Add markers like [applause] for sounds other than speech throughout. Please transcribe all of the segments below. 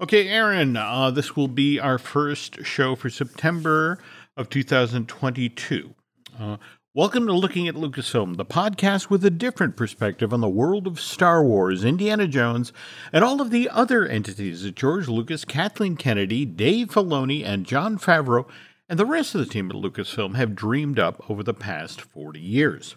Okay, Aaron, uh, this will be our first show for September of 2022. Uh, welcome to Looking at Lucasfilm, the podcast with a different perspective on the world of Star Wars, Indiana Jones, and all of the other entities that George Lucas, Kathleen Kennedy, Dave Filoni, and Jon Favreau, and the rest of the team at Lucasfilm have dreamed up over the past 40 years.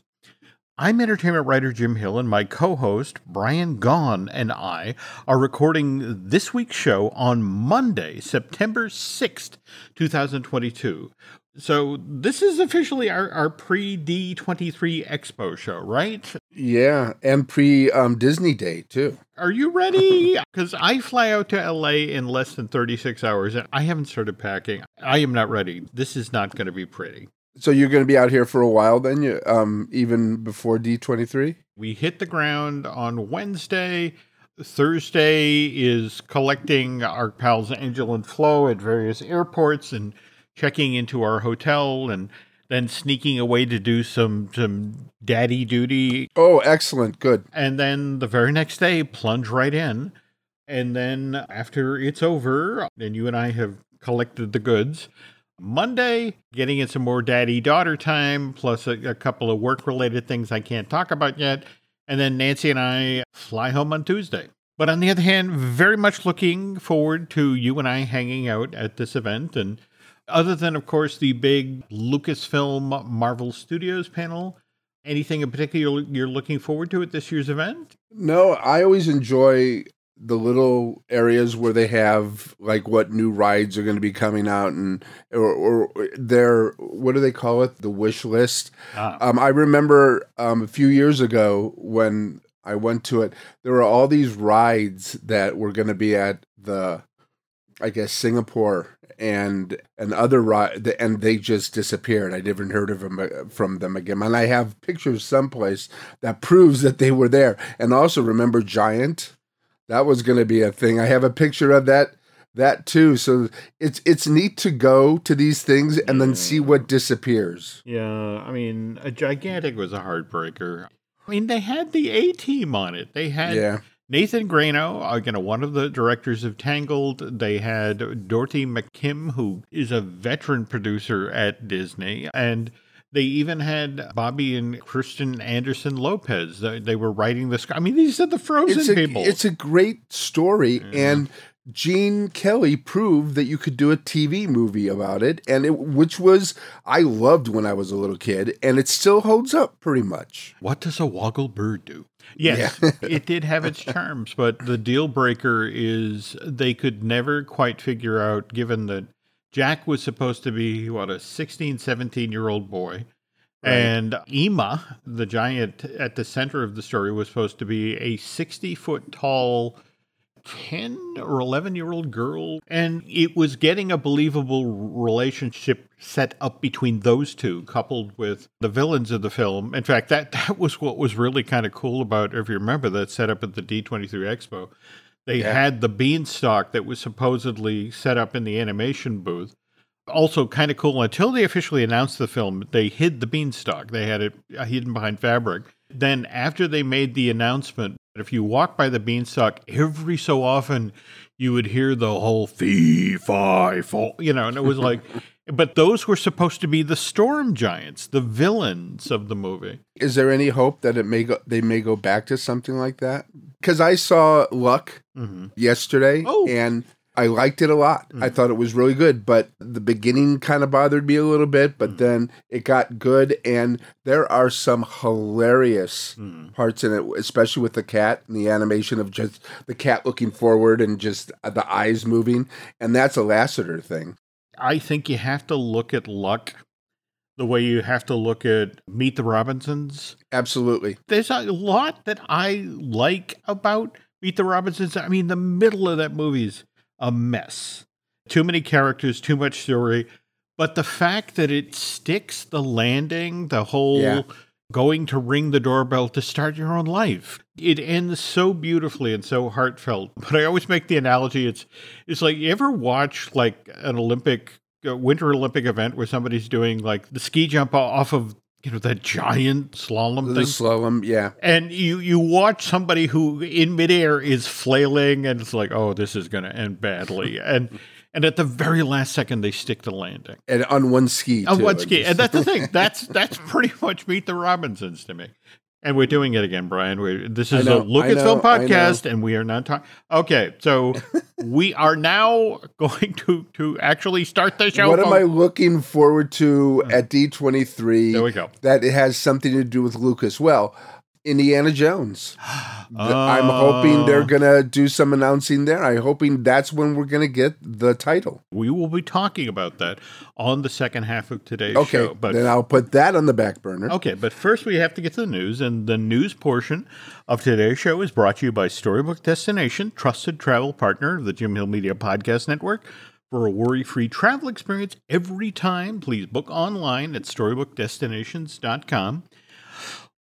I'm entertainment writer Jim Hill, and my co host, Brian Gaughan, and I are recording this week's show on Monday, September 6th, 2022. So, this is officially our, our pre D23 Expo show, right? Yeah, and pre um, Disney Day, too. Are you ready? [laughs] Because I fly out to LA in less than 36 hours, and I haven't started packing. I am not ready. This is not going to be pretty. So you're going to be out here for a while then, you, um, even before D23? We hit the ground on Wednesday. Thursday is collecting our pals Angel and Flo at various airports and checking into our hotel and then sneaking away to do some some daddy duty. Oh, excellent. Good. And then the very next day plunge right in. And then after it's over and you and I have collected the goods, Monday, getting in some more daddy daughter time, plus a, a couple of work related things I can't talk about yet. And then Nancy and I fly home on Tuesday. But on the other hand, very much looking forward to you and I hanging out at this event. And other than, of course, the big Lucasfilm Marvel Studios panel, anything in particular you're looking forward to at this year's event? No, I always enjoy the little areas where they have like what new rides are going to be coming out and or, or their what do they call it? The wish list? Ah. um, i remember um, a few years ago when i went to it there were all these rides that were going to be at the i guess singapore and and other ride and they just disappeared. I never heard of them uh, from them again. And i have pictures someplace that proves that they were there. And also remember giant that was going to be a thing. I have a picture of that that too. So it's it's neat to go to these things and then see what disappears. Yeah, I mean, a gigantic was a heartbreaker. I mean, they had the A team on it. They had yeah. Nathan Greno, again, one of the directors of Tangled. They had Dorothy McKim, who is a veteran producer at Disney, and they even had Bobby and Kristen Anderson Lopez. They, they were writing this. I mean, these are the Frozen it's a, people. It's a great story, yeah. and Gene Kelly proved that you could do a TV movie about it, and it, which was I loved when I was a little kid, and it still holds up pretty much. What does a woggle bird do? Yes, yeah. it did have its charms, but the deal breaker is they could never quite figure out, given that Jack was supposed to be, what, a 16, 17 year old boy. Right. And Inma, the giant at the center of the story, was supposed to be a 60 foot tall 10 or 11 year old girl. And it was getting a believable relationship set up between those two, coupled with the villains of the film. In fact, that, that was what was really kind of cool about, if you remember, that set up at the D23 Expo. They yeah. had the beanstalk that was supposedly set up in the animation booth. Also, kind of cool. Until they officially announced the film, they hid the beanstalk. They had it hidden behind fabric. Then, after they made the announcement, if you walk by the beanstalk, every so often you would hear the whole fee, fi, fo, you know, and it was like, [laughs] but those were supposed to be the storm giants, the villains of the movie. Is there any hope that it may go, they may go back to something like that? Because I saw Luck mm-hmm. yesterday, oh. and I liked it a lot. Mm. I thought it was really good, but the beginning kind of bothered me a little bit, but mm. then it got good and there are some hilarious mm. parts in it, especially with the cat and the animation of just the cat looking forward and just the eyes moving, and that's a Lasseter thing. I think you have to look at luck the way you have to look at Meet the Robinsons. Absolutely. There's a lot that I like about Meet the Robinsons. I mean, the middle of that movie is a mess. Too many characters, too much story. But the fact that it sticks the landing, the whole yeah. going to ring the doorbell to start your own life. It ends so beautifully and so heartfelt. But I always make the analogy it's it's like you ever watch like an Olympic a Winter Olympic event where somebody's doing like the ski jump off of you know that giant slalom The thing. slalom, yeah. and you you watch somebody who in midair is flailing, and it's like, oh, this is going to end badly, [laughs] and and at the very last second they stick the landing And on one ski. on too, one ski, and that's the thing. [laughs] That's that's pretty much Meet the Robinsons to me. And we're doing it again, Brian. we this is know, a Lucasfilm I know, I know. podcast, and we are not talking. Okay, so [laughs] we are now going to to actually start the show. What am. I looking forward to hmm. at D23 There we go. that it has something to do with Lucas? Well, Indiana Jones. [gasps] I'm hoping they're Oh. going to do some announcing there. I'm hoping that's when we're going to get the title. We will be talking about that on the second half of today's Okay, show. But then I'll put that on the back burner. Okay, but first we have to get to the news, and the news portion of today's show is brought to you by Storybook Destination, trusted travel partner of the Jim Hill Media Podcast Network. For a worry-free travel experience every time, please book online at storybookdestinations.com.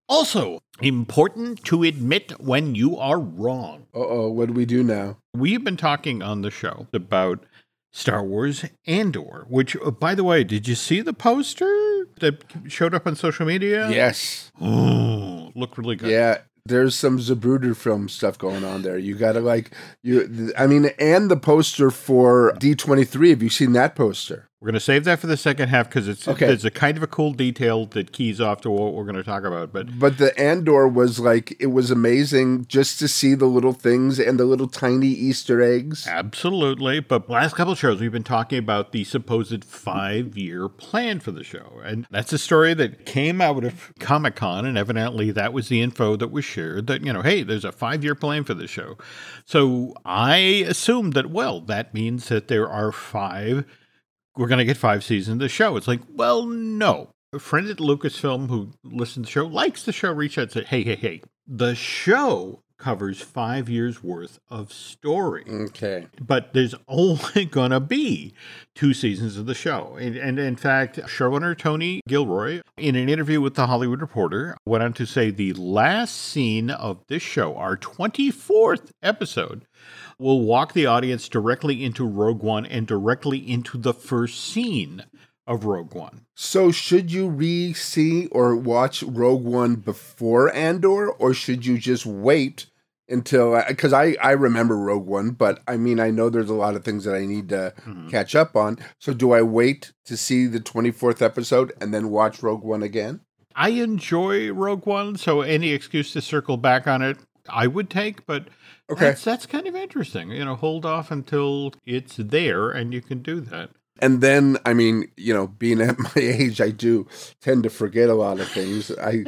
Also, important to admit when you are wrong. Uh oh, what do we do now? We've been talking on the show about Star Wars Andor, which, uh, by the way, did you see the poster that showed up on social media? Yes. Oh, look really good. Yeah. There's some Zapruder film stuff going on there. You gotta like you. I mean, and the poster for D23. Have you seen that poster? We're going to save that for the second half because it's Okay. there's a kind of a cool detail that keys off to what we're going to talk about. But But the Andor was like it was amazing just to see the little things and the little tiny Easter eggs. absolutely. But last couple of shows, we've been talking about the supposed five year plan for the show. And that's a story that came out of Comic Con. And evidently, that was the info that was shared that, you know, hey, there's a five year plan for the show. So I assumed that, well, that means that there are five we're going to get five seasons of the show. It's like, well, no. A friend at Lucasfilm who listens to the show likes the show, reached out and said, hey, hey, hey, the show covers five years worth of story, Okay. but there's [laughs] only going to be two seasons of the show. And, and in fact, showrunner Tony Gilroy, in an interview with The Hollywood Reporter, went on to say the last scene of this show, our 24th episode, will walk the audience directly into Rogue One and directly into the first scene of Rogue One. So should you re-see or watch Rogue One before Andor, or should you just wait until? Because I I remember Rogue One, but I mean I know there's a lot of things that I need to Mhm. catch up on. So do I wait to see the 24th episode and then watch Rogue One again? I enjoy Rogue One, so any excuse to circle back on it, I would take, but Okay. that's, that's kind of interesting. You know, hold off until it's there and you can do that. And then, I mean, you know, being at [laughs] my age, I do tend to forget a lot of things. I,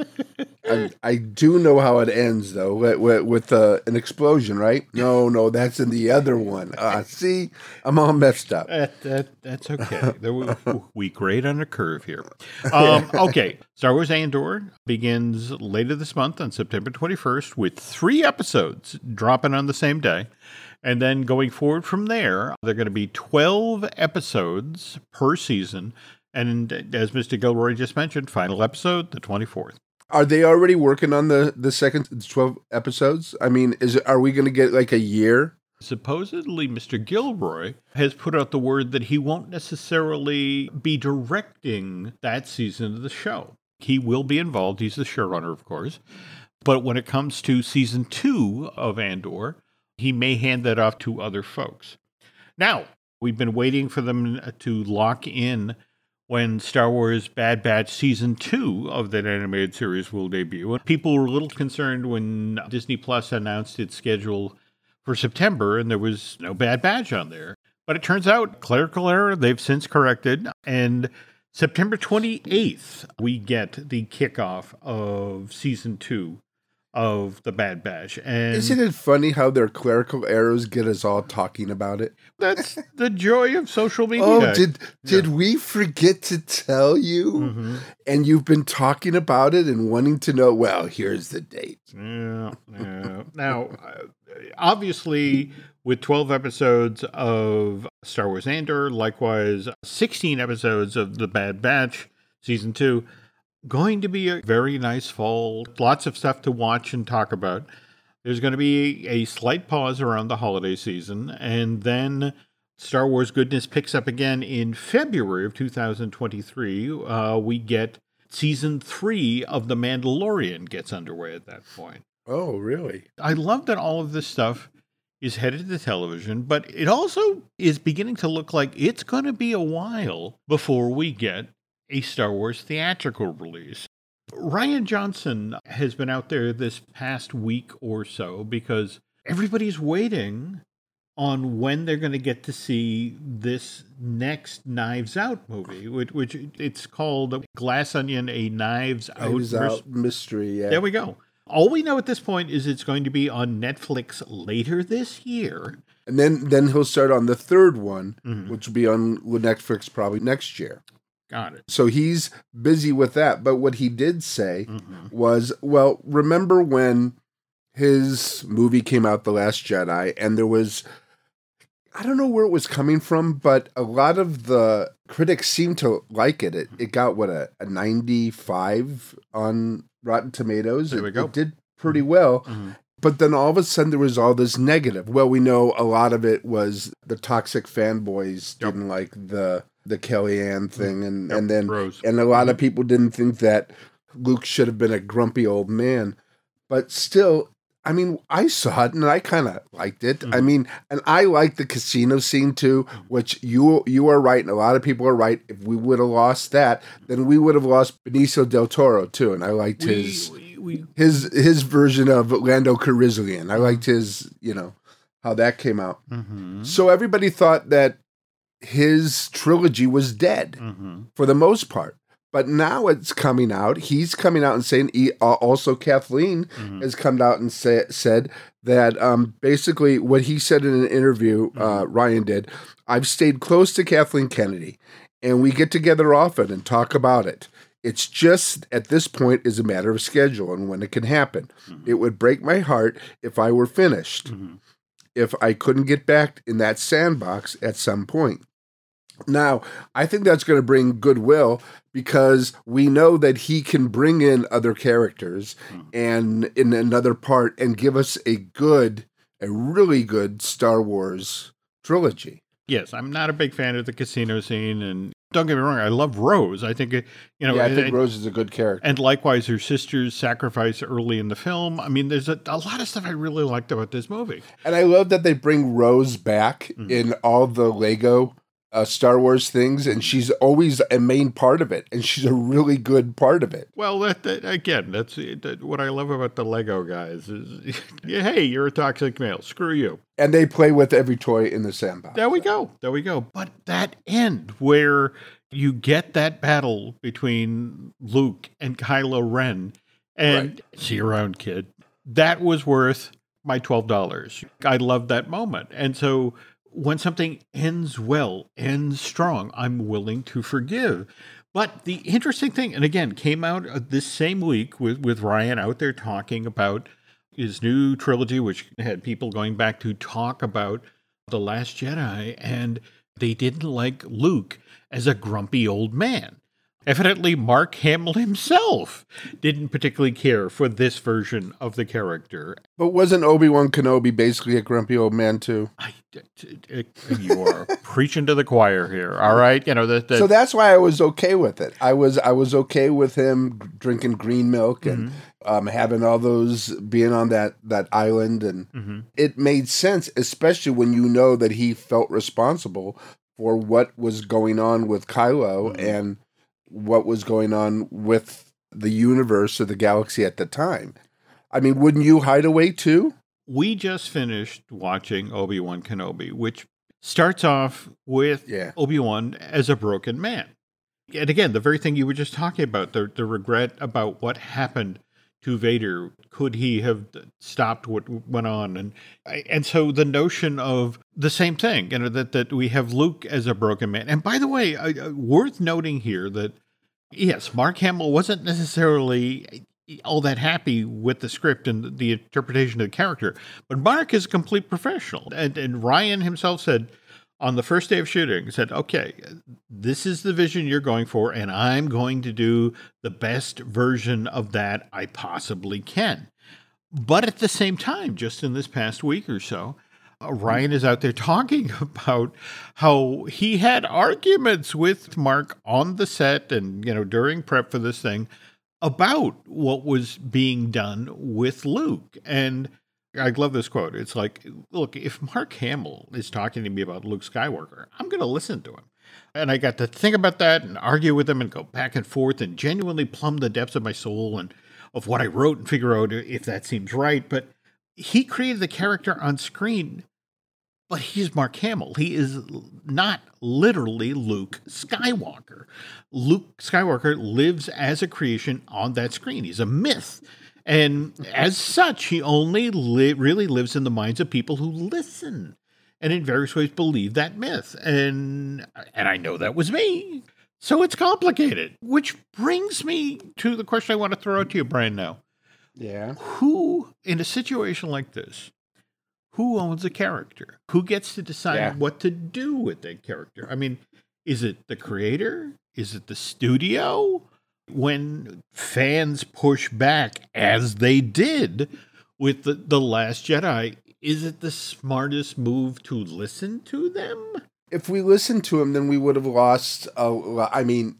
I, I do know how it ends, though, with, with, with uh, an explosion, right? No, no, that's in the other one. Uh, see, I'm all messed up. That, that that's okay. [laughs] There we, we grade on a curve here. Um, okay, Star Wars Andor begins later this month on September 21st with three episodes dropping on the same day. And then going forward from there, they're going to be 12 episodes per season. And as Mr. Gilroy just mentioned, final episode, the 24th. Are they already working on the the second 12 episodes? I mean, is are we going to get like a year? Supposedly, Mr. Gilroy has put out the word that he won't necessarily be directing that season of the show. He will be involved. He's the showrunner, of course. But when it comes to season two of Andor, he may hand that off to other folks. Now, we've been waiting for them uh, to lock in when Star Wars Bad Batch season two of that animated series will debut. People were a little concerned when Disney Plus announced its schedule for September and there was no Bad Batch on there. But it turns out, clerical error, they've since corrected. And September 28th, we get the kickoff of season two of the Bad Batch. And Isn't it funny how their clerical errors get us all talking about it? that's [laughs] the joy of social media. Oh, did did we forget to tell you? Mhm. And you've been talking about it and wanting to know. Well, here's the date. Yeah, yeah. Now, uh, obviously, with 12 episodes of Star Wars Andor, likewise 16 episodes of The Bad Batch season two, going to be a very nice fall. Lots of stuff to watch and talk about. There's going to be a slight pause around the holiday season, and then Star Wars goodness picks up again in February of 2023. Uh, we get season three of The Mandalorian gets underway at that point. Oh, really? I love that all of this stuff is headed to television, but it also is beginning to look like it's going to be a while before we get a Star Wars theatrical release. Rian Johnson has been out there this past week or so because everybody's waiting on when they're going to get to see this next Knives Out movie, which, which it's called Glass Onion: A Knives Out, Knives Out mystery. Yeah. There we go. All we know at this point is it's going to be on Netflix later this year. And then then he'll start on the third one, mm-hmm. which will be on Netflix probably next year. Got it. So he's busy with that. But what he did say mm-hmm. was, well, remember when his movie came out, The Last Jedi, and there was I don't know where it was coming from, but a lot of the critics seemed to like it. It, it got what a, a 95 on Rotten Tomatoes. There we it, go. It did pretty well. Mm-hmm. But then all of a sudden there was all this negative. Well, we know a lot of it was the toxic fanboys yep. didn't like the the Kellyanne thing and yep. and then Rose. and a lot mm-hmm. of people didn't think that Luke should have been a grumpy old man. But still, I mean, I saw it and I kind of liked it. Mm-hmm. I mean, and I like the casino scene too, which you you are right, and a lot of people are right. If we would have lost that, then we would have lost Benicio del Toro too, and I liked we, his we, we, his his version of Lando Calrissian. I liked his, you know, how that came out. Mm-hmm. So everybody thought that his trilogy was dead mm-hmm. for the most part. But now it's coming out. He's coming out and saying, he, uh, also Kathleen mm-hmm. has come out and say, said that um, basically what he said in an interview, uh, mm-hmm. Rian did, I've stayed close to Kathleen Kennedy and we get together often and talk about it. It's just at this point is a matter of schedule and when it can happen. Mm-hmm. It would break my heart if I were finished, mm-hmm. if I couldn't get back in that sandbox at some point. Now, I think that's going to bring goodwill because we know that he can bring in other characters hmm. and in another part and give us a good, a really good Star Wars trilogy. Yes, I'm not a big fan of the casino scene, and don't get me wrong, I love Rose. I think you know, yeah, I think and, Rose is a good character, and likewise, her sister's sacrifice early in the film. I mean, there's a, a lot of stuff I really liked about this movie, and I love that they bring Rose back mm-hmm. in all the Lego uh, Star Wars things, and she's always a main part of it, and she's a really good part of it. Well, that, that again, that's that, what I love about the Lego guys is, [laughs] hey, you're a toxic male, screw you. And they play with every toy in the sandbox. There we go, there we go. But that end where you get that battle between Luke and Kylo Ren, and right. see you around, kid. That was worth my twelve dollars. I loved that moment, and so when something ends well, ends strong, I'm willing to forgive. But the interesting thing, and again, came out uh, this same week with, with Rian out there talking about his new trilogy, which had people going back to talk about The Last Jedi, and they didn't like Luke as a grumpy old man. Evidently, Mark Hamill himself didn't particularly care for this version of the character. But wasn't Obi Wan Kenobi basically a grumpy old man too? I, you are [laughs] preaching to the choir here. All right, you know that. So that's why I was okay with it. I was I was okay with him drinking green milk and mm-hmm. um, having all those being on that that island, and mm-hmm. it made sense, especially when you know that he felt responsible for what was going on with Kylo mm-hmm. and what was going on with the universe or the galaxy at the time. I mean, wouldn't you hide away too? We just finished watching Obi Wan Kenobi, which starts off with yeah. Obi Wan as a broken man. And again, the very thing you were just talking about the, the regret about what happened to Vader. Could he have stopped what went on? And and so the notion of the same thing, you know, that, that we have Luke as a broken man. And by the way, uh, worth noting here that Yes, Mark Hamill wasn't necessarily all that happy with the script and the interpretation of the character, but Mark is a complete professional. And, and Rian himself said on the first day of shooting, said, okay, this is the vision you're going for, and I'm going to do the best version of that I possibly can. But at the same time, just in this past week or so, uh, Rian is out there [laughs] talking about how he had arguments with Mark on the set and, you know, during prep for this thing about what was being done with Luke. And I love this quote. It's like, look, if Mark Hamill is talking to me about Luke Skywalker, I'm going to listen to him. And I got to think about that and argue with him and go back and forth and genuinely plumb the depths of my soul and of what I wrote and figure out if that seems right. But he created the character on screen, but he's Mark Hamill. He is not literally Luke Skywalker. Luke Skywalker lives as a creation on that screen. He's a myth. And as such, he only li- really lives in the minds of people who listen and in various ways believe that myth. And and I know that was me. So it's complicated, which brings me to the question I want to throw out to you, Brian, now. Yeah. Who, in a situation like this, who owns a character? Who gets to decide yeah. what to do with that character? I mean, is it the creator? Is it the studio? When fans push back, as they did with the, the Last Jedi, is it the smartest move to listen to them? if we listened to him, then we would have lost. A, I mean,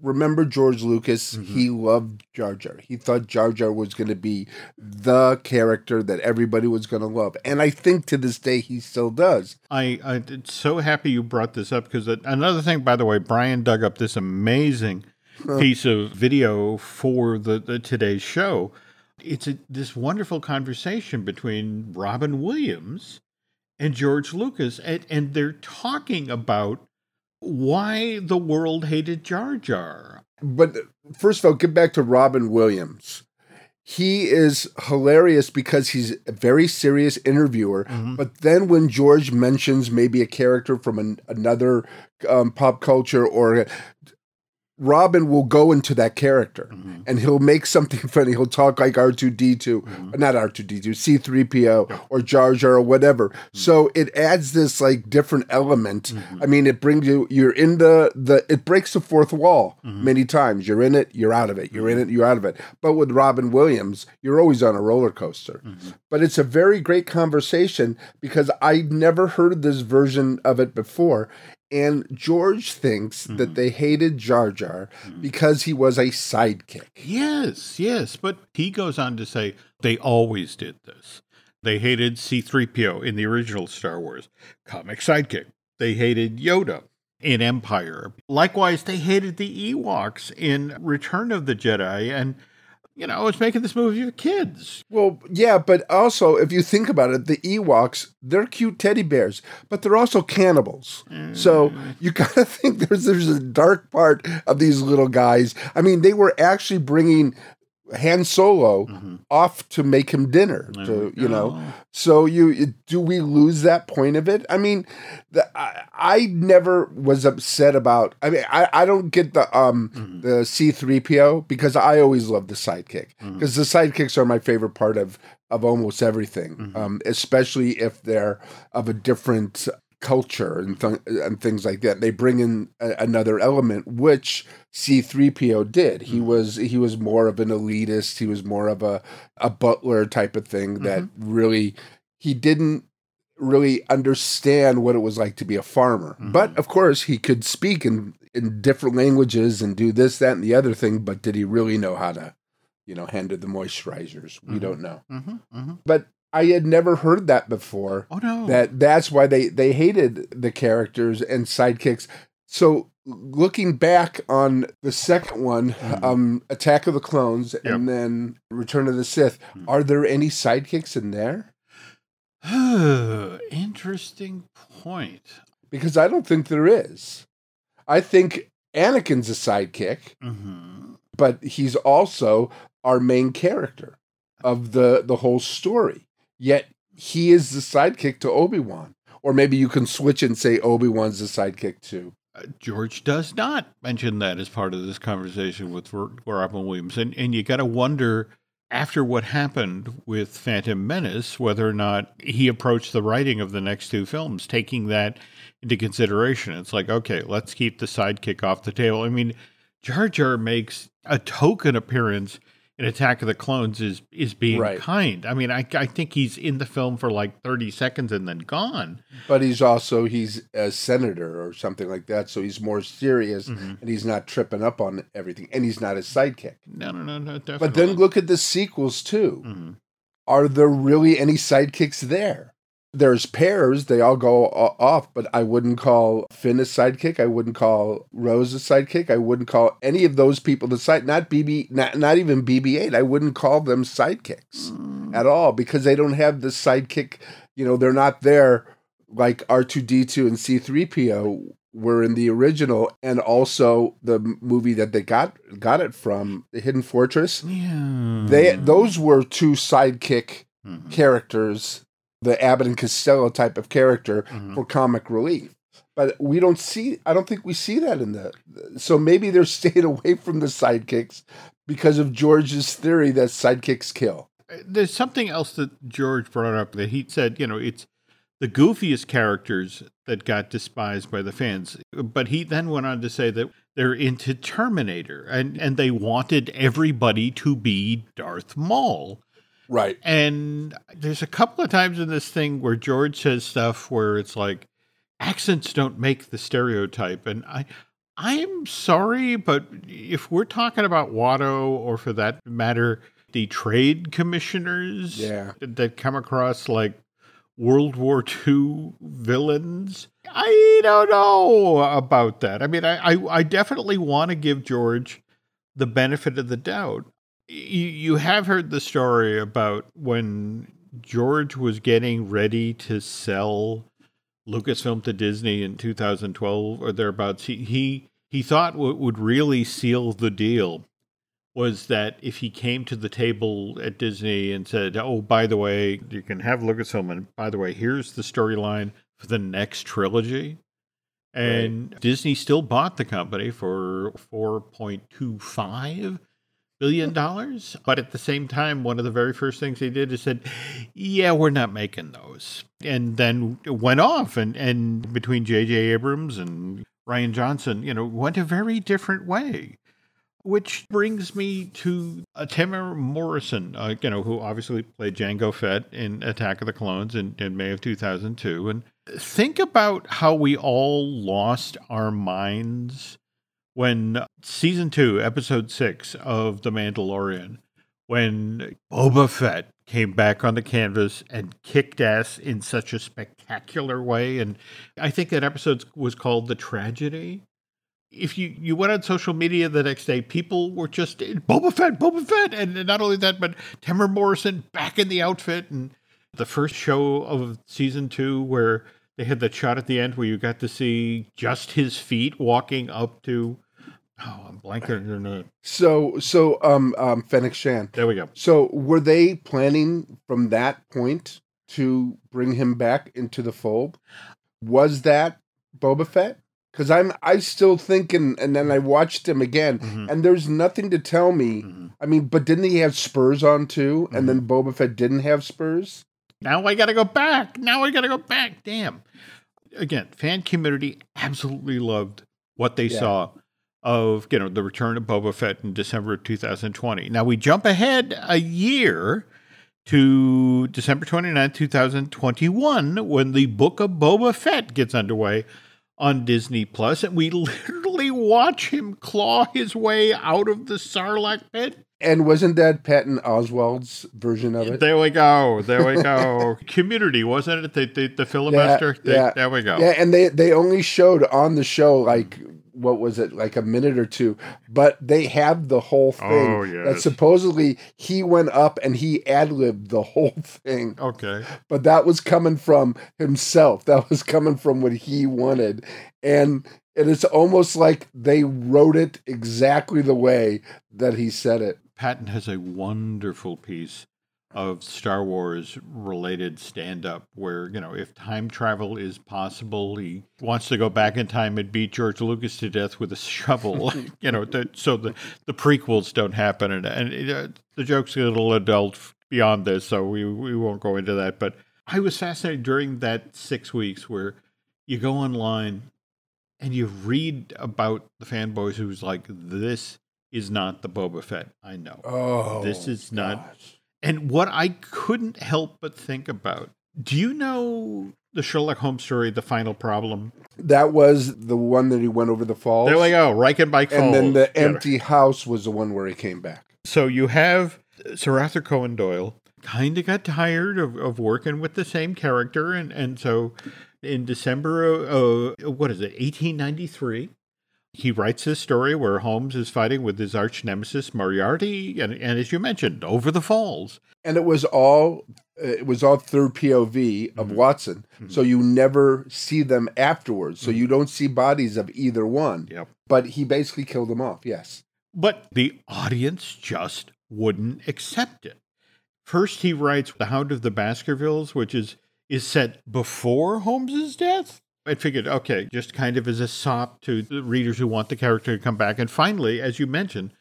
remember George Lucas? Mm-hmm. He loved Jar Jar. He thought Jar Jar was going to be the character that everybody was going to love, and I think to this day he still does. I I'm so happy you brought this up because another thing, by the way, Brian dug up this amazing piece of video for the, the today's show. It's a, this wonderful conversation between Robin Williams and George Lucas, and, and they're talking about why the world hated Jar Jar. But first of all, get back to Robin Williams. He is hilarious because he's a very serious interviewer. Mm-hmm. But then when George mentions maybe a character from an, another um, pop culture or Robin will go into that character mm-hmm. and he'll make something [laughs] funny. He'll talk like R2D2, mm-hmm. not R2D2, C3PO yeah. or Jar Jar or whatever. Mm-hmm. So it adds this like different element. Mm-hmm. I mean, it brings you, you're in the, the it breaks the fourth wall mm-hmm. many times. You're in it, you're out of it. You're in mm-hmm. it, you're out of it. But with Robin Williams, you're always on a roller coaster. But it's a very great conversation because I've never heard this version of it before. And George thinks mm-hmm. that they hated Jar Jar mm-hmm. because he was a sidekick. Yes, yes. But he goes on to say they always did this. They hated C3PO in the original Star Wars, comic sidekick. They hated Yoda in Empire. Likewise, they hated the Ewoks in Return of the Jedi. And you know, it's making this movie for kids. Well, yeah, but also if you think about it, the Ewoks, they're cute teddy bears, but they're also cannibals. Mm. So you [laughs] gotta think there's there's a dark part of these little guys. I mean, they were actually bringing Han Solo mm-hmm. off to make him dinner. To you know, so you do we lose that point of it? I mean, the, I, I never was upset about. I mean, I, I don't get the um mm-hmm. the C three PO because I always love the sidekick because mm-hmm. the sidekicks are my favorite part of of almost everything, mm-hmm. um, especially if they're of a different culture and, th- and things like that. They bring in a- another element, which C3PO did. He mm-hmm. was he was more of an elitist. He was more of a a butler type of thing that mm-hmm. really he didn't really understand what it was like to be a farmer. Mm-hmm. But of course, he could speak in in different languages and do this, that, and the other thing. But did he really know how to, you know, handle the moisturizers? We mm-hmm. don't know. Mm-hmm. Mm-hmm. But I had never heard that before. Oh no. That that's why they they hated the characters and sidekicks. So looking back on the second one, mm-hmm. um, Attack of the Clones, yep. and then Return of the Sith, mm-hmm. are there any sidekicks in there? [sighs] Interesting point. Because I don't think there is. I think Anakin's a sidekick, mm-hmm. but he's also our main character of the the whole story. Yet he is the sidekick to Obi Wan. Or maybe you can switch and say Obi Wan's the sidekick too. Uh, George does not mention that as part of this conversation with Robin Williams. And, and you got to wonder after what happened with Phantom Menace, whether or not he approached the writing of the next two films, taking that into consideration. It's like, okay, let's keep the sidekick off the table. I mean, Jar Jar makes a token appearance in Attack of the Clones is is being Right. kind. I mean, I I think he's in the film for like 30 seconds and then gone. But he's also he's a senator or something like that, so he's more serious Mhm. and he's not tripping up on everything, and he's not a sidekick. No, no, no, no, definitely. But then look at the sequels too. Mhm. Are there really any sidekicks there? There's pairs, they all go off, but I wouldn't call Finn a sidekick. I wouldn't call Rose a sidekick. I wouldn't call any of those people the side. Not BB, not not even BB-8. I wouldn't call them sidekicks Mm. at all because they don't have the sidekick. You know, they're not there like R2D2 and C3PO were in the original, and also the movie that they got got it from, The Hidden Fortress. Yeah. They those were two sidekick Mhm. characters, the Abbott and Costello type of character Mhm. for comic relief. But we don't see. I don't think we see that in the. So maybe they're [laughs] staying away from the sidekicks because of George's theory that sidekicks kill. There's something else that George brought up that he said, you know, it's the goofiest characters that got despised by the fans. But he then went on to say that they're into Terminator and, and they wanted everybody to be Darth Maul. Right. And there's a couple of times in this thing where George says stuff where it's like accents don't make the stereotype. And I I'm sorry, but if we're talking about Watto or for that matter, the trade commissioners Yeah. that come across like World War II villains. I don't know about that. I mean, I, I, I definitely want to give George the benefit of the doubt. You, you have heard the story about when George was getting ready to sell Lucasfilm to Disney in 2012 or thereabouts. He he, he thought what would really seal the deal was that if he came to the table at Disney and said, "Oh, by the way, you can have Lucasfilm, and by the way, here's the storyline for the next trilogy," and Disney still bought the company for four point two five billion dollars. But at the same time, one of the very first things they did is said, "Yeah, we're not making those," and then it went off and and between J.J. Abrams and Rian Johnson, you know, went a very different way. Which brings me to uh, Morrison, uh, you know, who obviously played Jango Fett in Attack of the Clones in, in May of 2002. And think about how we all lost our minds when season two, episode six of The Mandalorian, when Boba Fett came back on the canvas and kicked ass in such a spectacular way. And I think that episode was called The Tragedy if you you went on social media the next day, people were just Boba Fett, Boba Fett, and not only that, but Temuera Morrison back in the outfit, and the first show of season two where they had that shot at the end where you got to see just his feet walking up to. Oh, I'm blanking on it. So so um um Fennec Shand. There we go. So were they planning from that point to bring him back into the fold? Was that Boba Fett? Because I'm I still thinking, and then I watched him again, Mhm. and there's nothing to tell me. Mhm. I mean, but didn't he have spurs on too? And then Boba Fett didn't have spurs. Now I got to go back. Now I got to go back. Damn. Again, fan community absolutely loved what they Yeah. saw of, you know, the return of Boba Fett in December of 2020. Now we jump ahead a year to December 29, 2021 when the Book of Boba Fett gets underway on Disney Plus and we [laughs] literally watch him claw his way out of the Sarlacc pit And wasn't that Patton Oswalt's version of it? there we go. There we go. [laughs] Community, wasn't it? The, the, the filibuster? Yeah, yeah. There we go. Yeah, and they they only showed on the show like what was it like a minute or two, but they have the whole oh, thing. Oh, That supposedly he went up and he ad libbed the whole [laughs] thing, Okay. but that was coming from himself. That was coming from what he wanted, and and it's almost like they wrote it exactly the way that he said it. Patton has a wonderful piece of Star Wars related stand up where, you know, if time travel is possible, he wants to go back in time and beat George Lucas to death with a [laughs] shovel, [laughs] you know, to, so the, the prequels don't happen. And, and uh, the joke's a little adult beyond this, so we, we won't go into that. But I was fascinated during that six weeks where you go online and you read about the fanboys who's like, this is not the Boba Fett I know. Oh, this is not. gosh. And what I couldn't help but think about do you know the Sherlock Holmes story, The Final Problem? That was the one that he went over the falls. There we go, Reichenbach Falls. And then the empty house was the one where he came back. So you have Sir Arthur Conan Doyle kind of got tired of, of working with the same character. And, and so in December of, uh, what is it, 1893, he writes this story where Holmes is fighting with his arch nemesis Moriarty. And, and as you mentioned, over the falls. And it was all it was all third POV of Mhm. Watson. Mhm. So you never see them afterwards. So Mhm. you don't see bodies of either one. Yep. But he basically killed them off. Yes. But the audience just wouldn't accept it. First, he writes The Hound of the Baskervilles, which is, is set before Holmes's death. I figured, okay, just kind of as a sop to the readers who want the character to come back. And finally, as you mentioned,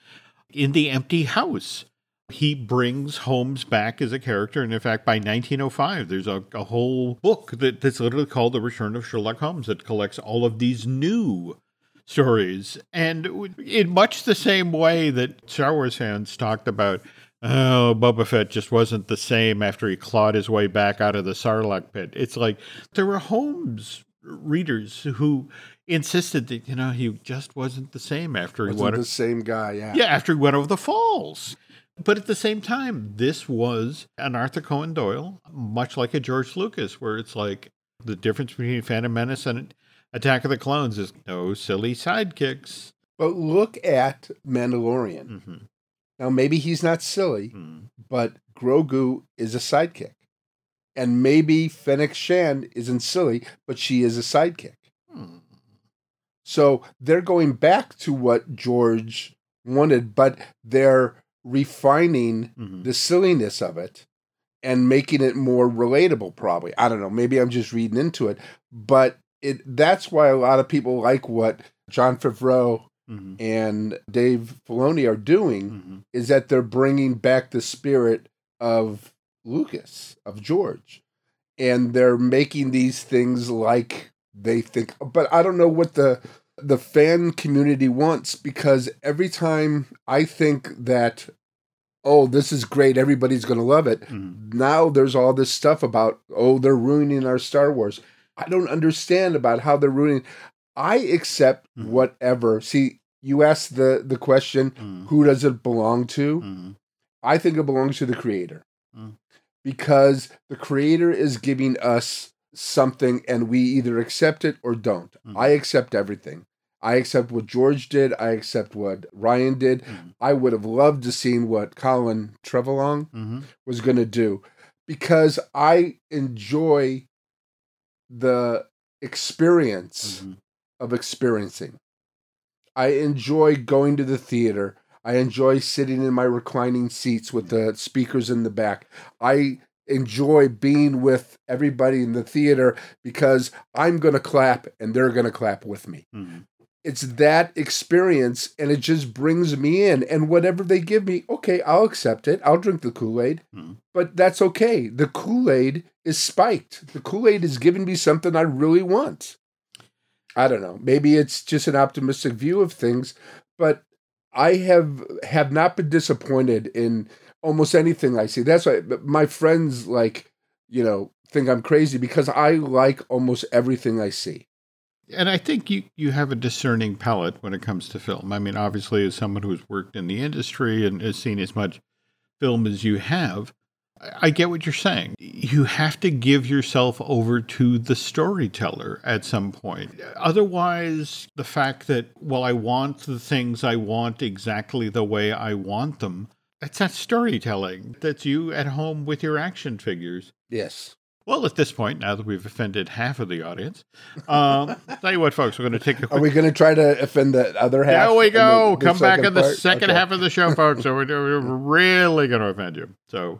in The Empty House, he brings Holmes back as a character. And in fact, by 1905, there's a, a whole book that, that's literally called The Return of Sherlock Holmes that collects all of these new stories. And in much the same way that Star Wars fans talked about, oh, Boba Fett just wasn't the same after he clawed his way back out of the Sarlacc pit. It's like there were Holmes readers who insisted that, you know, he just wasn't the same after he Wasn't went the same guy. Yeah. yeah, after he went over the falls. But at the same time, this was an Arthur Conan Doyle, much like a George Lucas, where it's like the difference between Phantom Menace and Attack of the Clones is no silly sidekicks. But look at Mandalorian. hmm Now maybe he's not silly, hmm but Grogu is a sidekick. And maybe Fennec Shand isn't silly, but she is a sidekick. Hmm. So they're going back to what George wanted, but they're refining Mhm. the silliness of it and making it more relatable probably. I don't know, maybe I'm just reading into it, but it that's why a lot of people like what Jon Favreau Mhm. and Dave Filoni are doing Mhm. is that they're bringing back the spirit of Lucas, of George. And they're making these things like they think but I don't know what the the fan community wants because every time I think that oh this is great everybody's going to love it Mhm. now there's all this stuff about oh they're ruining our Star Wars. I don't understand about how they're ruining. I accept Mhm. whatever. See, you asked the the question, Mhm. who does it belong to? I think it belongs to the creator. Because the creator is giving us something and we either accept it or don't. Mhm. I accept everything. I accept what George did. I accept what Rian did. Mhm. I would have loved to seen what Colin Trevorrow Mhm. was going to do because I enjoy the experience Mhm. of experiencing. I enjoy going to the theater. I enjoy sitting in my reclining seats with the speakers in the back. I enjoy being with everybody in the theater because I'm going to clap and they're going to clap with me Mhm. it's that experience and it just brings me in and whatever they give me okay i'll accept it i'll drink the kool-aid Mhm. but that's okay the kool-aid is spiked the kool-aid is giving me something i really want i don't know maybe it's just an optimistic view of things but i have have not been disappointed in almost anything i see that's why my friends like you know think i'm crazy because i like almost everything i see And I think you, you have a discerning palate when it comes to film. I mean, obviously, as someone who's worked in the industry and has seen as much film as you have, I get what you're saying. You have to give yourself over to the storyteller at some point. Otherwise, the fact that, well, I want the things I want exactly the way I want them, that's not storytelling. That's you at home with your action figures. yes Well, at this point, now that we've offended half of the audience, um, [laughs] tell you what, folks, we're going to take a Are we going to try to offend the other half? There we in the- go. the Come back in the part? second Okay. half of the show, folks. So we're, we're [laughs] really going to offend you. So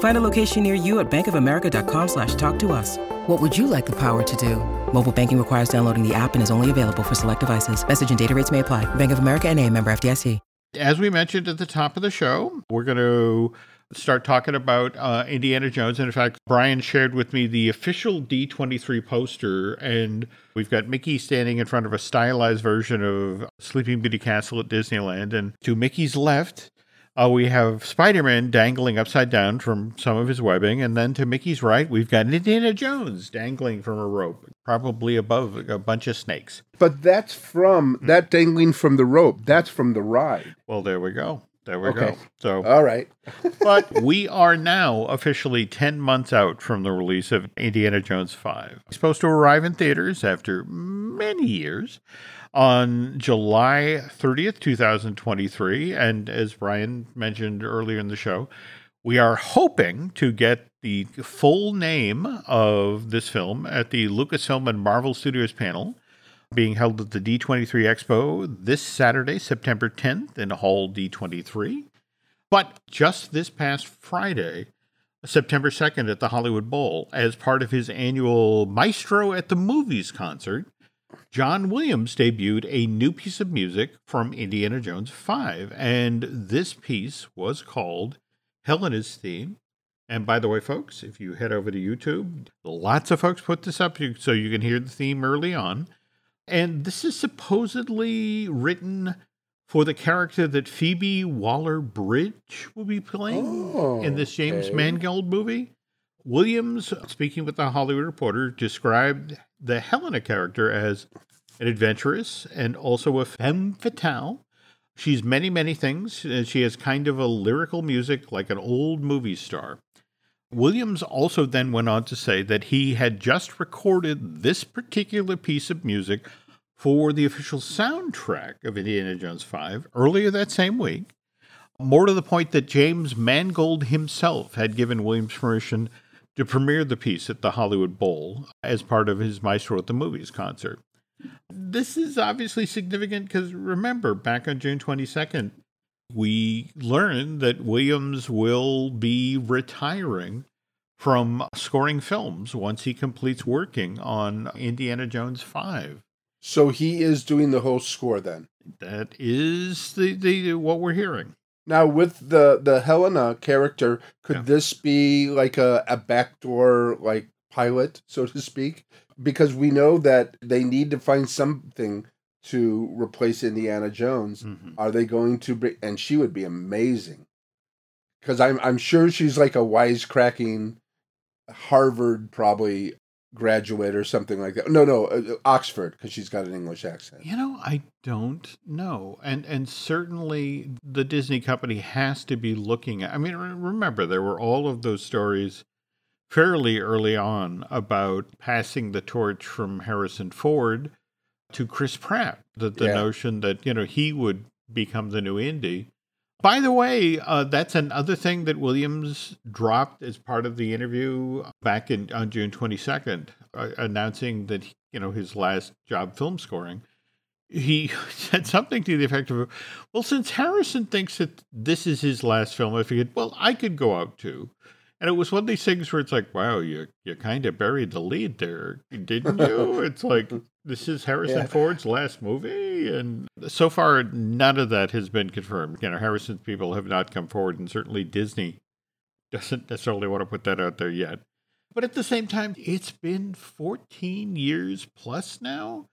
Find a location near you at bankofamerica.com slash talk to us. What would you like the power to do? Mobile banking requires downloading the app and is only available for select devices. Message and data rates may apply. Bank of America and a member FDIC. As we mentioned at the top of the show, we're going to start talking about uh, Indiana Jones. And in fact, Brian shared with me the official D23 poster, and we've got Mickey standing in front of a stylized version of Sleeping Beauty Castle at Disneyland. And to Mickey's left, uh, we have Spider Man dangling upside down from some of his webbing. And then to Mickey's right, we've got Indiana Jones dangling from a rope, probably above a bunch of snakes. But that's from that dangling from the rope. That's from the ride. Well, there we go. There we Okay. go. So, All right. [laughs] but we are now officially 10 months out from the release of Indiana Jones 5. It's supposed to arrive in theaters after many years on July 30th, 2023. And as Brian mentioned earlier in the show, we are hoping to get the full name of this film at the Lucasfilm and Marvel Studios panel being held at the D23 Expo this Saturday, September 10th in Hall D23. But just this past Friday, September 2nd at the Hollywood Bowl, as part of his annual Maestro at the Movies concert, John Williams debuted a new piece of music from Indiana Jones 5. And this piece was called Helena's Theme. And by the way, folks, if you head over to YouTube, lots of folks put this up so you can hear the theme early on. And this is supposedly written for the character that Phoebe Waller Bridge will be playing Oh, in this oh, James okay. Mangold movie. Williams, speaking with the Hollywood Reporter, described the Helena character as an adventurous and also a femme fatale. She's many, many things. and She has kind of a lyrical music like an old movie star. Williams also then went on to say that he had just recorded this particular piece of music for the official soundtrack of Indiana Jones 5 earlier that same week. More to the point that James Mangold himself had given Williams permission to premiere the piece at the Hollywood Bowl as part of his Maestro at the Movies concert. This is obviously significant because remember, back on June 22nd, we learned that Williams will be retiring from scoring films once he completes working on Indiana Jones 5. So he is doing the whole score then. That is the, the what we're hearing. Now with the the Helena character, could Yeah. this be like a, a backdoor like pilot, so to speak? Because we know that they need to find something to replace Indiana Jones. Mhm. Are they going to bring? And she would be amazing, because I'm I'm sure she's like a wisecracking Harvard probably graduate or something like that. No, no, uh, Oxford because she's got an English accent. You know, I don't know, and and certainly the Disney company has to be looking at. I mean, remember there were all of those stories fairly early on about passing the torch from Harrison Ford to Chris Pratt. The the Yeah. notion that you know he would become the new Indy. By the way, uh, that's another thing that Williams dropped as part of the interview back in on June twenty second, uh, announcing that you know his last job film scoring. He [laughs] said something to the effect of, "Well, since Harrison thinks that this is his last film, I figured, well, I could go out too." And it was one of these things where it's like, "Wow, you you kind of buried the lead there, didn't you?" it's like this is Harrison Yeah. Ford's last movie, and so far none of that has been confirmed. You know, Harrison's people have not come forward, and certainly Disney doesn't necessarily want to put that out there yet. But at the same time, it's been 14 years plus now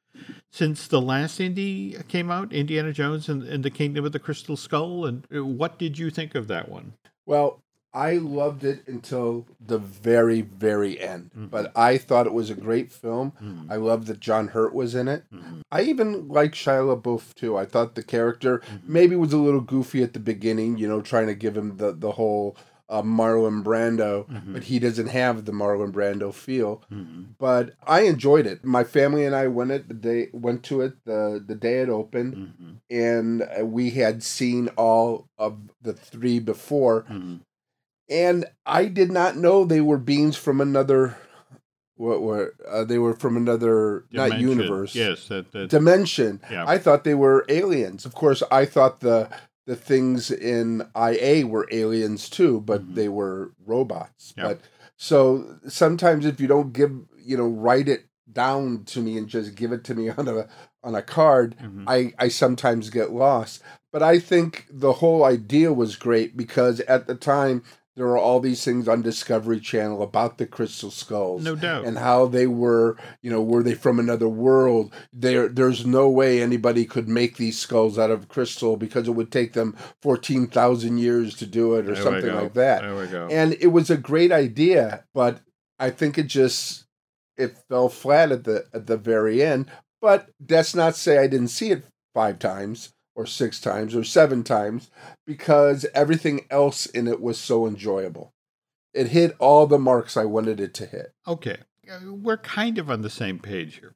since the last Indy came out, Indiana Jones and, and the Kingdom of the Crystal Skull. And uh, what did you think of that one? Well, I loved it until the very, very end. Mm-hmm. But I thought it was a great film. Mm-hmm. I loved that John Hurt was in it. Mm-hmm. I even liked Shia LaBeouf too. I thought the character mm-hmm. maybe was a little goofy at the beginning, you know, trying to give him the, the whole uh, Marlon Brando, mm-hmm. but he doesn't have the Marlon Brando feel. Mm-hmm. But I enjoyed it. My family and I went it the day went to it the the day it opened, and uh, we had seen all of the three before, and I did not know they were beings from another. What were uh, they were from another dimension. not universe? Yes, that, that dimension. Yeah. I thought they were aliens. Of course, I thought the the things in IA were aliens too, but mm-hmm. they were robots. Yeah. But so sometimes if you don't give you know write it down to me and just give it to me [laughs] on a on a card, mm-hmm. I I sometimes get lost. But I think the whole idea was great because at the time there are all these things on Discovery Channel about the crystal skulls. No doubt. And how they were, you know, were they from another world? There there's no way anybody could make these skulls out of crystal because it would take them 14,000 years to do it or there something like that. There we go. And it was a great idea, but I think it just it fell flat at the at the very end. But that's not say I didn't see it five times or six times or seven times because everything else in it was so enjoyable. It hit all the marks I wanted it to hit. Okay. Uh, we're kind of on the same page here.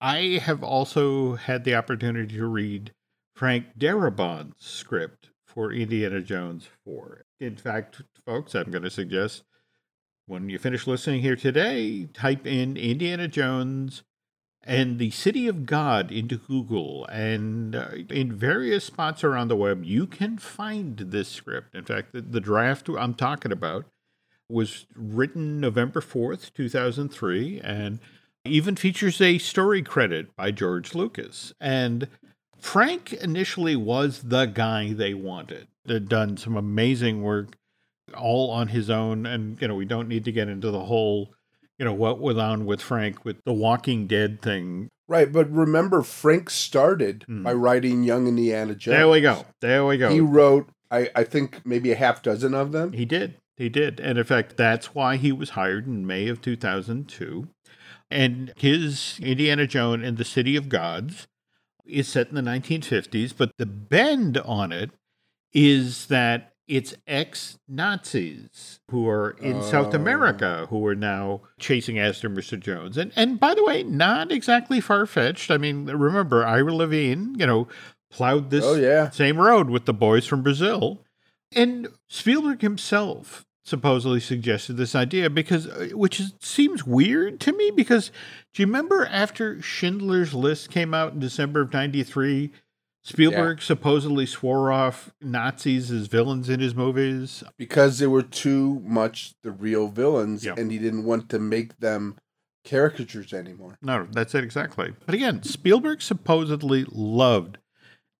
I have also had the opportunity to read Frank Darabont's script for Indiana Jones 4. In fact, folks, I'm going to suggest when you finish listening here today, type in Indiana Jones and the City of God into Google. And uh, in various spots around the web, you can find this script. In fact, the, the draft I'm talking about was written November 4th, 2003, and even features a story credit by George Lucas. And Frank initially was the guy they wanted. They'd done some amazing work all on his own. And, you know, we don't need to get into the whole you know what went on with Frank with the Walking Dead thing. Right, but remember Frank started mm. by writing Young Indiana Jones. There we go. There we go. He wrote I, I think maybe a half dozen of them. He did. He did. And in fact, that's why he was hired in May of 2002. And his Indiana Jones and the City of Gods is set in the 1950s, but the bend on it is that it's ex Nazis who are in oh. South America who are now chasing after Mr. Jones. And and by the way, not exactly far fetched. I mean, remember Ira Levin, you know, plowed this oh, yeah. same road with the boys from Brazil. And Spielberg himself supposedly suggested this idea because uh, which is, seems weird to me because do you remember after Schindler's List came out in December of 93 Spielberg yeah. supposedly swore off Nazis as villains in his movies because they were too much the real villains, and he didn't want to make them caricatures anymore. No, that's it exactly. But again, Spielberg supposedly loved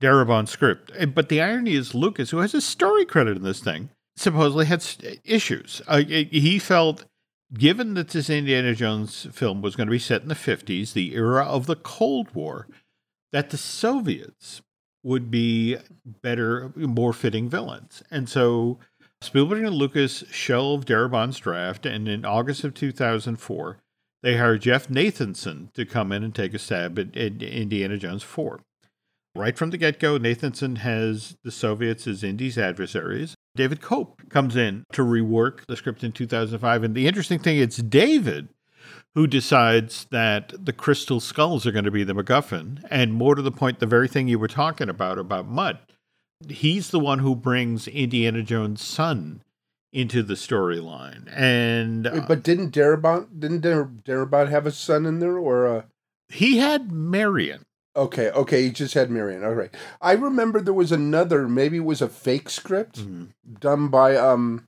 Darabont's script, eh, but the irony is Lucas, who has a story credit in this thing, supposedly had issues. Uh, he felt, given that this Indiana Jones film was going to be set in the 50s, the era of the Cold War, that the Soviets would be better, more fitting villains. And so Spielberg and Lucas shelved Darabont's draft, and in August of 2004, they hired Jeff Nathanson to come in and take a stab at, at Indiana Jones 4. Right from the get go, Nathanson has the Soviets as Indy's adversaries. David Koepp comes in to rework the script in 2005. And the interesting thing, it's David who decides that the crystal skulls are going to be the MacGuffin. And more to the point, the very thing you were talking about, about Mutt, he's the one who brings Indiana Jones' son into the storyline. And uh, but didn't Darabont didn't Darabont have a son in there or a he had Marion. Okay, okay, he just had Marion. All right. I remember there was another, maybe it was a fake script mm-hmm. done by um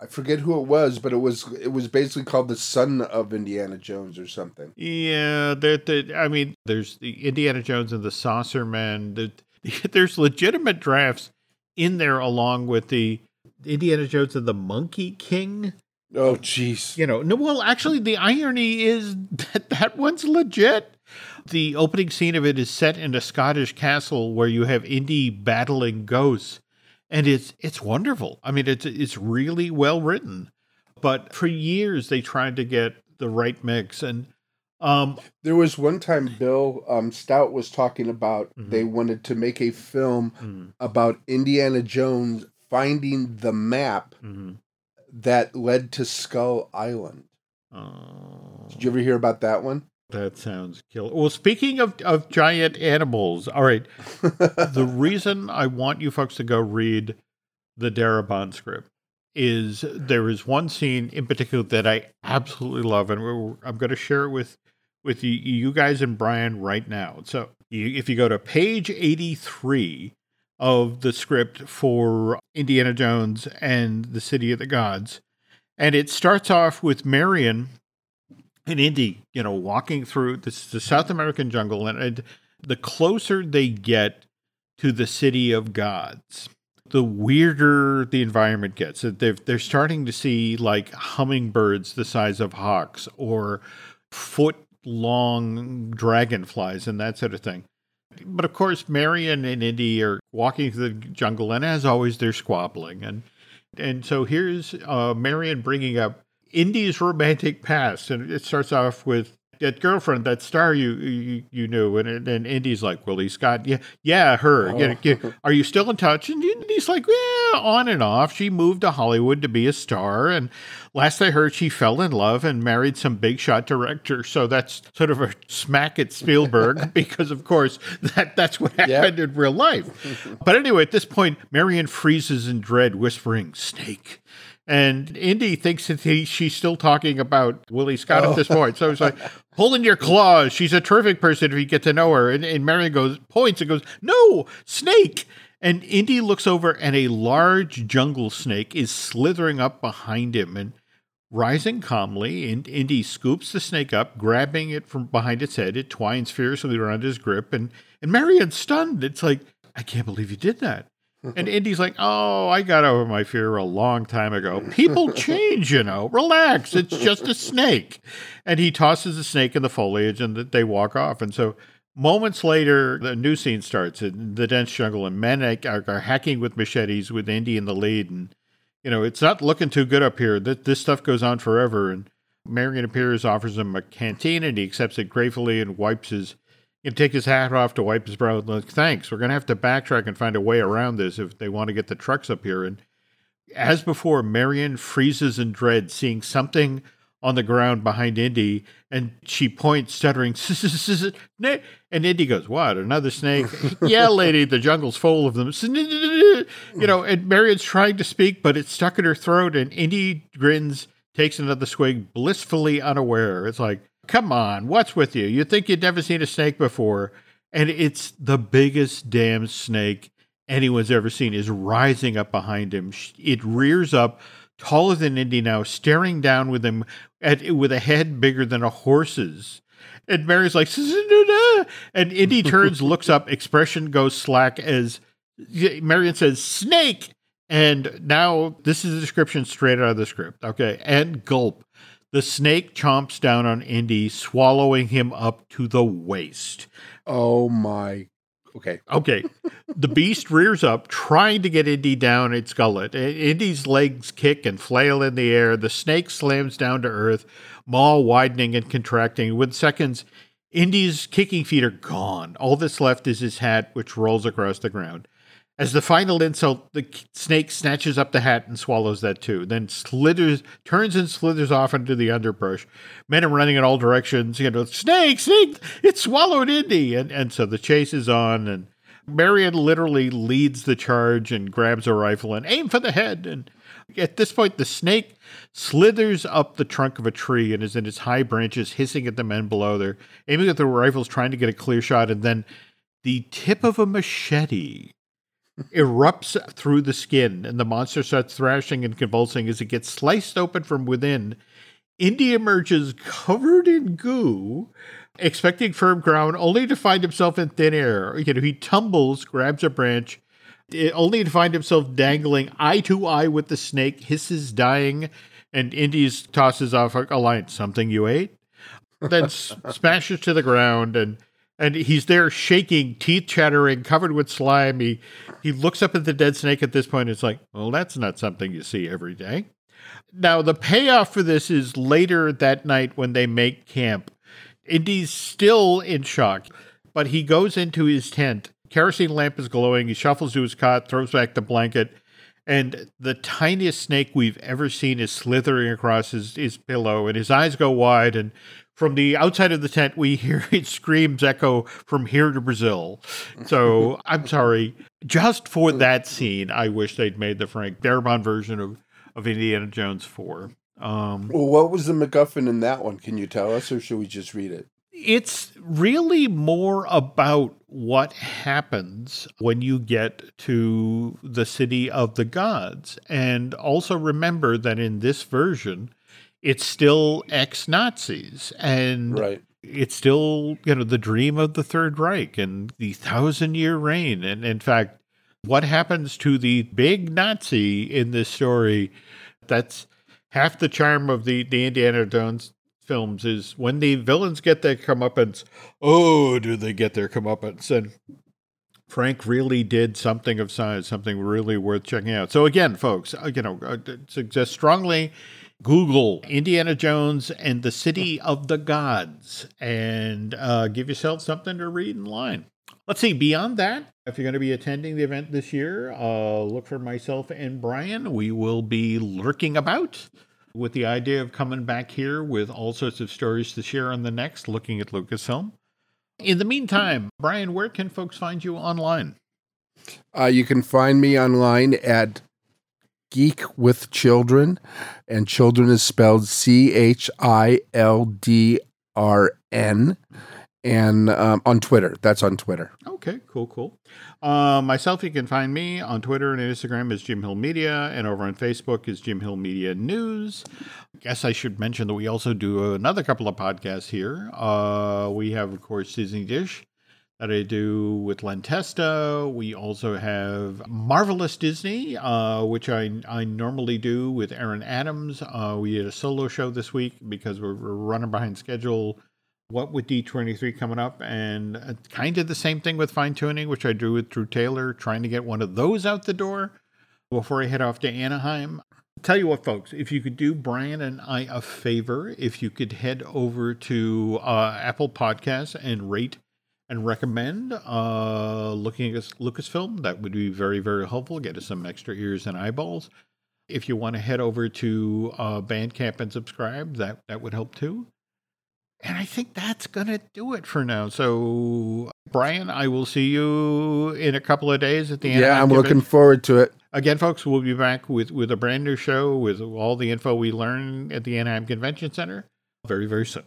I forget who it was, but it was it was basically called the Son of Indiana Jones or something. Yeah, that I mean, there's the Indiana Jones and the Saucer Man. [laughs] there's legitimate drafts in there along with the Indiana Jones and the Monkey King. Oh, jeez. You know, no. Well, actually, the irony is [laughs] that that one's legit. the opening scene of it is set in a Scottish castle where you have Indy battling ghosts, and it's it's wonderful. I mean, it's it's really well written. But for years they tried to get the right mix, and um, there was one time Bill um, Stout was talking about mm-hmm. they wanted to make a film mm-hmm. about Indiana Jones finding the map mm-hmm. that led to Skull Island. Oh. Did you ever hear about that one? That sounds killer. Well, speaking of, of giant animals, all right. [laughs] the reason I want you folks to go read the Darabont script is there is one scene in particular that I absolutely love, and I'm going to share it with with you, you guys and Brian right now. So, you, if you go to page 83 of the script for Indiana Jones and the City of the Gods, and it starts off with Marion and Indy, you know, walking through this the South American jungle, and, and the closer they get to the City of Gods, the weirder the environment gets. They're, they're starting to see like hummingbirds the size of hawks or foot long dragonflies and that sort of thing. But of course, Marion and Indy are walking through the jungle, and as always, they're squabbling. And and so here's uh, Marion bringing up Indy's romantic past, and it starts off with that girlfriend, that star you you, you knew, and then Indy's like, well, he's got yeah, yeah, her. Oh. You know, are you still in touch? And he's like, yeah, on and off. She moved to Hollywood to be a star, and last I heard, she fell in love and married some big shot director. So that's sort of a smack at Spielberg [laughs] because, of course, that that's what happened yep. in real life. But anyway, at this point, Marion freezes in dread, whispering, "Snake." And Indy thinks that he, she's still talking about Willie Scott oh. at this oh. point. So it's like, pull in your claws. She's a terrific person if you get to know her. And, and Marion goes, points and goes, no, snake. And Indy looks over and a large jungle snake is slithering up behind him and rising calmly. And Indy scoops the snake up, grabbing it from behind its head. It twines fiercely around his grip. And, and Marion's stunned. It's like, I can't believe you did that and Indy's like, "Oh, I got over my fear a long time ago. People [laughs] change, you know. Relax. It's just a snake." And he tosses the snake in the foliage, and they walk off. And so, moments later, the new scene starts in the dense jungle, and men are, are hacking with machetes with Indy in the lead. And you know, it's not looking too good up here. This, this stuff goes on forever. And Marion appears, offers him a canteen, and he accepts it gratefully and wipes his you take his hat off to wipe his brow. Like, thanks. We're going to have to backtrack and find a way around this if they want to get the trucks up here. And as before, Marion freezes in dread, seeing something on the ground behind Indy, and she points, stuttering, and Indy goes, "What? Another snake? [laughs] yeah, lady, the jungle's full of them." [laughs] you know, and Marion's trying to speak, but it's stuck in her throat, and Indy grins, takes another swig, blissfully unaware. It's like, come on, what's with you? You think you'd never seen a snake before, and it's the biggest damn snake anyone's ever seen is rising up behind him. It rears up taller than Indy now, staring down with him at, with a head bigger than a horse's. And Mary's like, and Indy turns, looks up, expression goes slack as Marion says, snake. And now this is a description straight out of the script. Okay. And gulp. The snake chomps down on Indy, swallowing him up to the waist. Oh my. Okay. Okay. the beast rears up, trying to get Indy down its gullet. Indy's legs kick and flail in the air. The snake slams down to earth, maw widening and contracting. With seconds, Indy's kicking feet are gone. All that's left is his hat, which rolls across the ground. As the final insult, the snake snatches up the hat and swallows that too. Then slithers, turns and slithers off into the underbrush. Men are running in all directions. You know, snake, snake! It swallowed Indy, and and so the chase is on. And Marion literally leads the charge and grabs a rifle and aim for the head. And at this point, the snake slithers up the trunk of a tree and is in its high branches, hissing at the men below. They're aiming at the rifles, trying to get a clear shot, and then the tip of a machete erupts through the skin, and the monster starts thrashing and convulsing as it gets sliced open from within. Indy emerges covered in goo, expecting firm ground, only to find himself in thin air. You know, he tumbles, grabs a branch, eh, only to find himself dangling eye to eye with the snake, hisses, dying, and Indy tosses off a line. Something you ate? Then smashes to the ground and and he's there shaking, teeth chattering, covered with slime. He he looks up at the dead snake at this point. It's like, well, that's not something you see every day. Now the payoff for this is later that night when they make camp. Indy's still in shock, but he goes into his tent. Kerosene lamp is glowing. He shuffles to his cot, throws back the blanket, and the tiniest snake we've ever seen is slithering across his, his pillow, and his eyes go wide. And from the outside of the tent, we hear [laughs] its screams echo from here to Brazil. So [laughs] I'm sorry. Just for that scene, I wish they'd made the Frank Darabont version of, of Indiana Jones 4. Um, well, what was the MacGuffin in that one? Can you tell us, or should we just read it? It's really more about what happens when you get to the city of the gods. And also remember that in this version, it's still ex Nazis. And right. it's still, you know, the dream of the Third Reich and the thousand year reign. And in fact, what happens to the big Nazi in this story? That's half the charm of the, the Indiana Jones films is when the villains get their comeuppance, oh, do they get their comeuppance? And Frank really did something of size, something really worth checking out. So again, folks, uh, you know, I suggest strongly Google Indiana Jones and the City of the Gods and uh, give yourself something to read in line. Let's see, beyond that, if you're going to be attending the event this year, uh, look for myself and Brian. We will be lurking about with the idea of coming back here with all sorts of stories to share on the next, looking at Lucasfilm. In the meantime, Brian, where can folks find you online? Uh, you can find me online at Geek with Children, and children is spelled C H I L D R N, and um, on Twitter. That's on Twitter. Okay, cool, cool. Uh, myself, you can find me on Twitter and Instagram is Jim Hill Media, and over on Facebook is Jim Hill Media News. I guess I should mention that we also do another couple of podcasts here. Uh, we have, of course, Disney Dish that I do with Len Testa. We also have Marvelous Disney, uh, which I, I normally do with Aaron Adams. Uh, we did a solo show this week because we're, we're running behind schedule. What with D23 coming up, and uh, kind of the same thing with fine tuning, which I do with Drew Taylor, trying to get one of those out the door before I head off to Anaheim. Tell you what, folks, if you could do Brian and I a favor, if you could head over to uh, Apple Podcasts and rate and recommend uh, looking at Lucasfilm. That would be very, very helpful. Get us some extra ears and eyeballs. If you want to head over to uh, Bandcamp and subscribe, that, that would help too. And I think that's going to do it for now. So, Brian, I will see you in a couple of days at the end. Yeah, I'm looking forward to it. Again, folks, we'll be back with, with a brand new show with all the info we learn at the Anaheim Convention Center very, very soon.